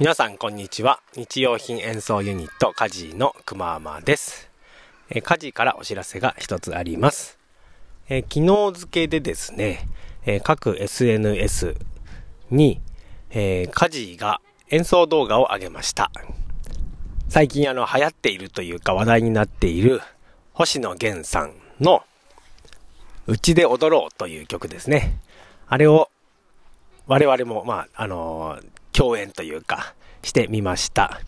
皆さんこんにちは。日用品演奏ユニットカジーのくまーまです。カジーからお知らせが一つあります、え昨日付けでですね、え各 SNS に、えーカジーが演奏動画を上げました。最近あの流行っているというか話題になっている星野源さんのうちで踊ろうという曲ですね。あれを我々も、まあ、あのー共演というか、してみました。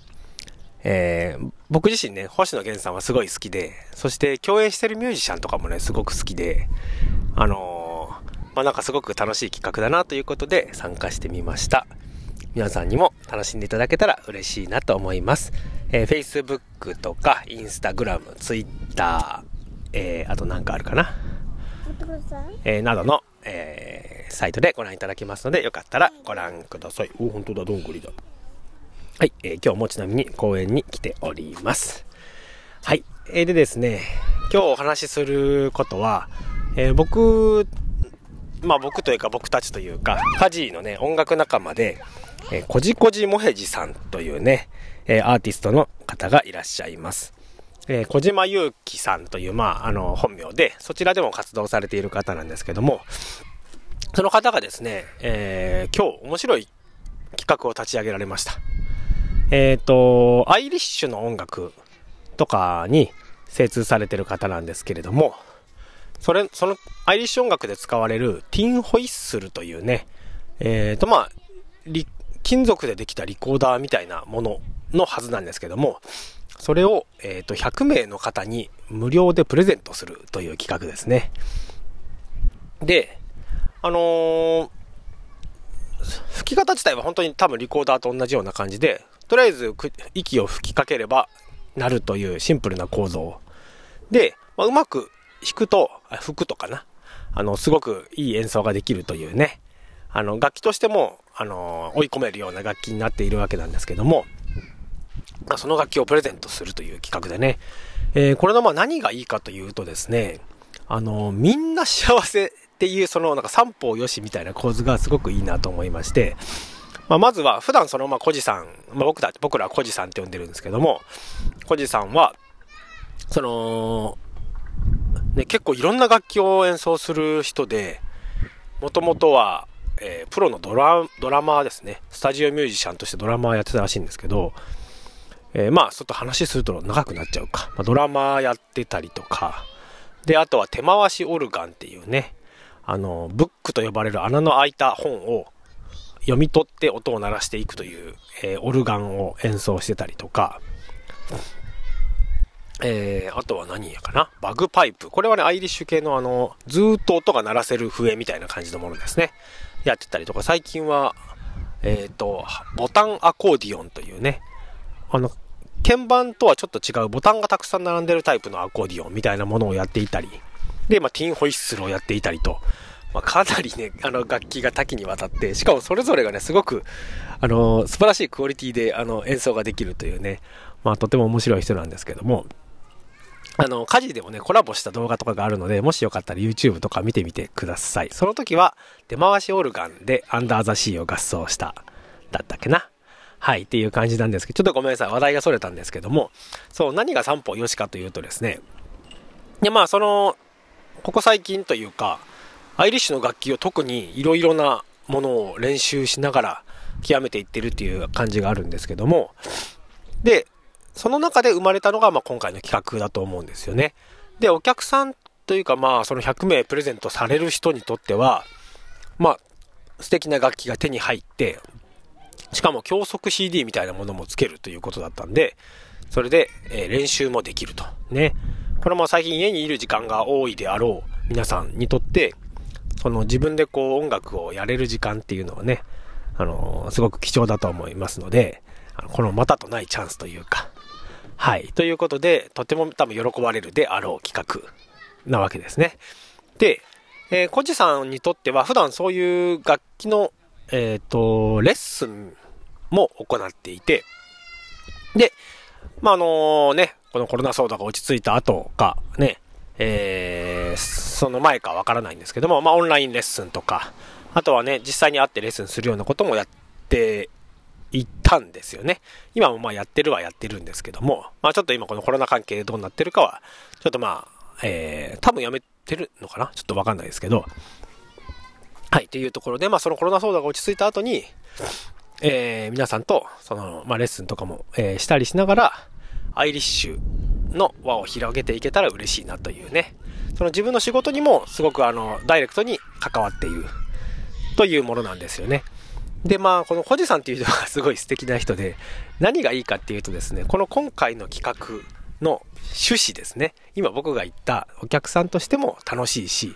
えー僕自身ね、星野源さんはすごい好きで、そして共演してるミュージシャンとかもね、すごく好きで、あのーまあ、なんかすごく楽しい企画だなということで参加してみました。皆さんにも楽しんでいただけたら嬉しいなと思います。えー Facebook とか Instagram、Twitter、えーあとなんかあるかな？えーなどの、えーサイトでご覧いただけますので、よかったらご覧ください。お、本当だ、どんぐりだ。はい、えー今日もちなみに公園に来ております。はい、えーでですね、今日お話しすることは、えー僕、まあ僕というか僕たちというか、カジーのね、音楽仲間で、えー、こじこじもへじさんというね、えーアーティストの方がいらっしゃいます。えー小島祐希さんという、まあ、あの、本名で、そちらでも活動されている方なんですけども、その方がですね、えー今日面白い企画を立ち上げられました。えっ、と、アイリッシュの音楽とかに精通されてる方なんですけれども、それ、そのアイリッシュ音楽で使われるティンホイッスルというね、えっ、と、まあ、金属でできたリコーダーみたいなもののはずなんですけども、それを、えっ、と、100名の方に無料でプレゼントするという企画ですね。で、あのー吹き方自体は本当に多分リコーダーと同じような感じで、とりあえず息を吹きかければなるというシンプルな構造。で、まあうまく弾くと、吹くとかな。あの、すごくいい演奏ができるというね。あの、楽器としても、あの、追い込めるような楽器になっているわけなんですけども、その楽器をプレゼントするという企画でね。えーこれのまあ何がいいかというとですね、あの、みんな幸せっていう、その、なんか三方よしみたいな構図がすごくいいなと思いまして、まあ、まずは、普段その、まあ、コジさん、まあ、僕た、僕らはコジさんって呼んでるんですけども、コジさんは、その、ね、結構いろんな楽器を演奏する人で、もともとは、えープロのドラ、ドラマーですね。スタジオミュージシャンとしてドラマーやってたらしいんですけど、えーまあ、ちょっと話すると長くなっちゃうか。まあ、ドラマーやってたりとか、で、あとは手回しオルガンっていうね、あの、ブックと呼ばれる穴の開いた本を読み取って音を鳴らしていくという、えーオルガンを演奏してたりとか、えーあとは何やかな？バグパイプ。これはね、アイリッシュ系のあの、ずっと音が鳴らせる笛みたいな感じのものですね。やってたりとか、最近は、えっ、と、ボタンアコーディオンというね、あの、鍵盤とはちょっと違うボタンがたくさん並んでるタイプのアコーディオンみたいなものをやっていたり、で、まあ、ティンホイッスルをやっていたりと、まあ、かなりね、あの、楽器が多岐にわたって、しかもそれぞれがね、すごく、あの、素晴らしいクオリティで、あの、演奏ができるというね、まあ、とても面白い人なんですけども、あの、家事でもね、コラボした動画とかがあるので、もしよかったら YouTube とか見てみてください。その時は、出回しオルガンでアンダーザシーを合奏した、だったっけな。はい、っていう感じなんですけど、ちょっとごめんなさい、話題がそれたんですけども、そう、何が三歩よしかというとですね、で、まあ、その、ここ最近というか、アイリッシュの楽器を特にいろいろなものを練習しながら極めていってるっていう感じがあるんですけども、で、その中で生まれたのが、まあ、今回の企画だと思うんですよね。で、お客さんというか、まあ、その100名プレゼントされる人にとっては、まあ、素敵な楽器が手に入って、しかも教則 CD みたいなものもつけるということだったんで、それで、え練習もできると。ね。これも最近家にいる時間が多いであろう皆さんにとって、その自分でこう音楽をやれる時間っていうのはね、あのーすごく貴重だと思いますので、このまたとないチャンスというか、はい。ということで、とても多分喜ばれるであろう企画なわけですね。で、えー、コジさんにとっては普段そういう楽器の、えっ、と、レッスンも行っていて、で、まあ、あのね、このコロナ騒動が落ち着いた後か、ね、えー、その前かわからないんですけども、まあ、オンラインレッスンとか、あとはね、実際に会ってレッスンするようなこともやって行ったんですよね。今もまあやってるはやってるんですけども、まあちょっと今このコロナ関係でどうなってるかは、ちょっとまあ、えー、多分やめてるのかな？ちょっとわかんないですけど、はい、というところで、まあそのコロナ騒動が落ち着いた後に、えー、皆さんと、その、まあレッスンとかも、えー、したりしながら、アイリッシュの輪を広げていけたら嬉しいなというね、その自分の仕事にもすごくあの、ダイレクトに関わっているというものなんですよね。で、まあ、このコジさんっていう人がすごい素敵な人で、何がいいかっていうとですね、この今回の企画の趣旨ですね。今僕が言ったお客さんとしても楽しいし、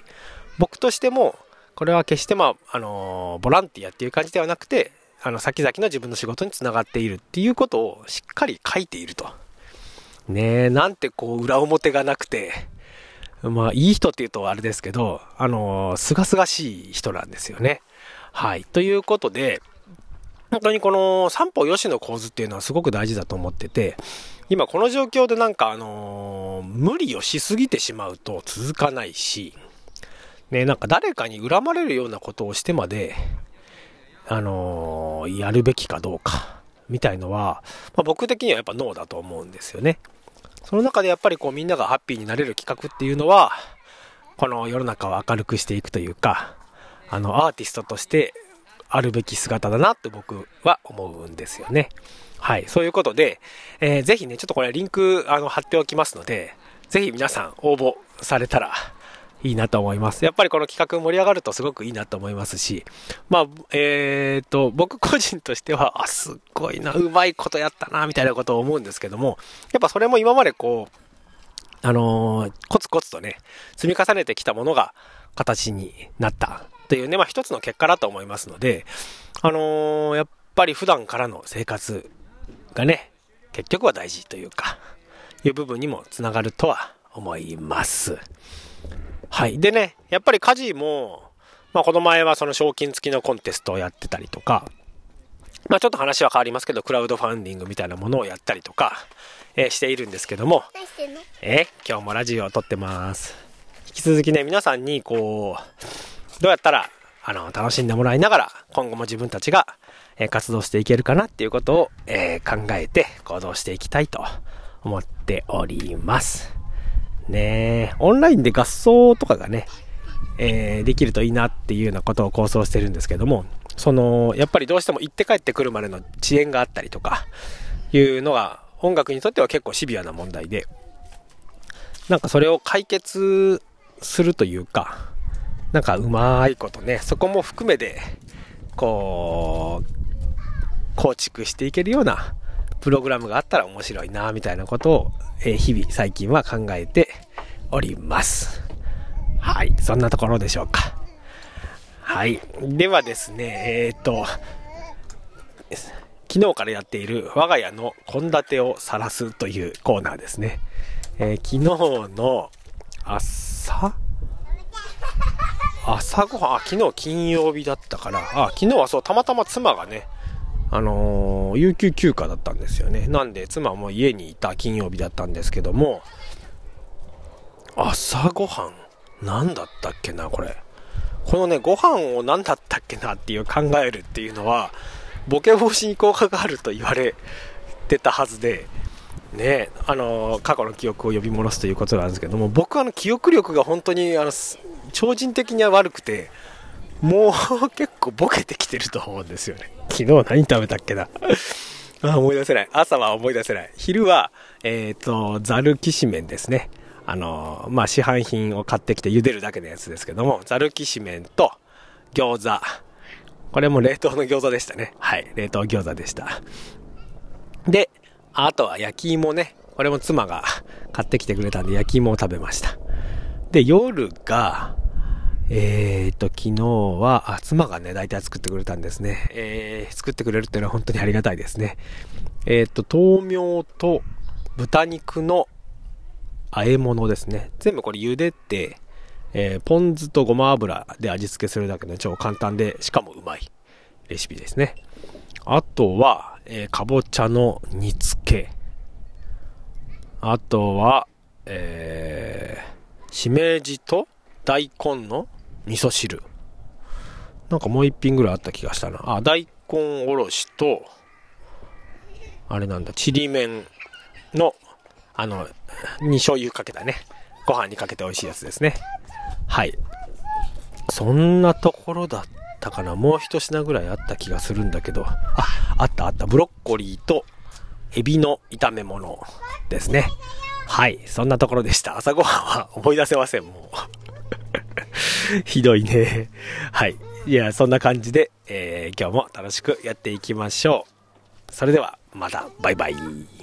僕としても、これは決してまあ、あのボランティアっていう感じではなくて、あの、先々の自分の仕事につながっているっていうことをしっかり書いていると。ねえ、なんてこう、裏表がなくて、まあ、いい人っていうとあれですけど、あの、すがすがしい人なんですよね。はい。ということで、本当にこの三歩よしの構図っていうのはすごく大事だと思ってて、今この状況でなんかあの、無理をしすぎてしまうと続かないし、ね、なんか誰かに恨まれるようなことをしてまで、あの、やるべきかどうか、みたいのは、まあ、僕的にはやっぱノーだと思うんですよね。その中でやっぱりこうみんながハッピーになれる企画っていうのは、この世の中を明るくしていくというか、あの、アーティストとしてあるべき姿だなって僕は思うんですよね。はい。そういうことで、えー、ぜひね、ちょっとこれリンク、あの、貼っておきますので、ぜひ皆さん応募されたらいいなと思います。やっぱりこの企画盛り上がるとすごくいいなと思いますし、まあ、えっ、ー、と、僕個人としては、あ、すっごいな、うまいことやったな、みたいなことを思うんですけども、やっぱそれも今までこう、あのー、コツコツとね、積み重ねてきたものが形になったというね、まあ一つの結果だと思いますので、あのー、やっぱり普段からの生活がね、結局は大事というか、いう部分にもつながるとは思います。はい。でね、やっぱり家事も、まあこの前はその賞金付きのコンテストをやってたりとか、まあちょっと話は変わりますけど、クラウドファンディングみたいなものをやったりとか、えー、しているんですけども、えー、今日もラジオを撮ってます。引き続きね、皆さんにこう、どうやったら、あの、楽しんでもらいながら、今後も自分たちが、え活動していけるかなっていうことを、えー、考えて行動していきたいと思っております。ねオンラインで合奏とかがね、えー、できるといいなっていうようなことを構想してるんですけども、その、やっぱりどうしても行って帰ってくるまでの遅延があったりとか、いうのが音楽にとっては結構シビアな問題で、なんかそれを解決するというか、なんかうまいことね、そこも含めて、こう、構築していけるようなプログラムがあったら面白いな、みたいなことを、え、日々最近は考えております。はい、そんなところでしょうか。はい。ではですね、えー、っと、昨日からやっている我が家の献立を晒すというコーナーですね。えー、昨日の朝？朝ごはん、昨日金曜日だったから、あ、昨日はそう、たまたま妻がね、あのー、有給休暇だったんですよね。なんで、妻も家にいた金曜日だったんですけども、朝ごはん、何だったっけな、これ。このね、ご飯を何だったっけなっていう考えるっていうのは、ボケ防止に効果があると言われてたはずで、ね、あの、過去の記憶を呼び戻すということなんですけども、僕はあの、記憶力が本当に、あの、超人的には悪くて、もう結構ボケてきてると思うんですよね。昨日何食べたっけな？あ思い出せない。朝は思い出せない。昼は、えっ、ー、と、ザルキシメンですね。あの、まあ、市販品を買ってきて茹でるだけのやつですけども、ザルキシメンと餃子。これも冷凍の餃子でしたね。はい、冷凍餃子でした。で、あとは焼き芋ね。これも妻が買ってきてくれたんで焼き芋を食べました。で、夜が、えーと、昨日は、あ、妻がね、大体作ってくれたんですね。えー、作ってくれるっていうのは本当にありがたいですね。えーと、豆苗と豚肉の和え物ですね。全部これ茹でて、えー、ポン酢とごま油で味付けするだけの超簡単で、しかもうまいレシピですね。あとは、えー、かぼちゃの煮付け。あとは、えー、しめじと大根の味噌汁。なんかもう一品ぐらいあった気がしたな。あ、大根おろしと、あれなんだ、ちりめんの、あの、に醤油かけたね。ご飯にかけて美味しいやつですね。はい。そんなところだったかな。もう一品ぐらいあった気がするんだけど。あ、あったあった。ブロッコリーとエビの炒め物ですね。はい。そんなところでした。朝ごはんは思い出せません、もう。ひどいね。はい。いや、そんな感じで、えー、今日も楽しくやっていきましょう。それでは、また、バイバイ。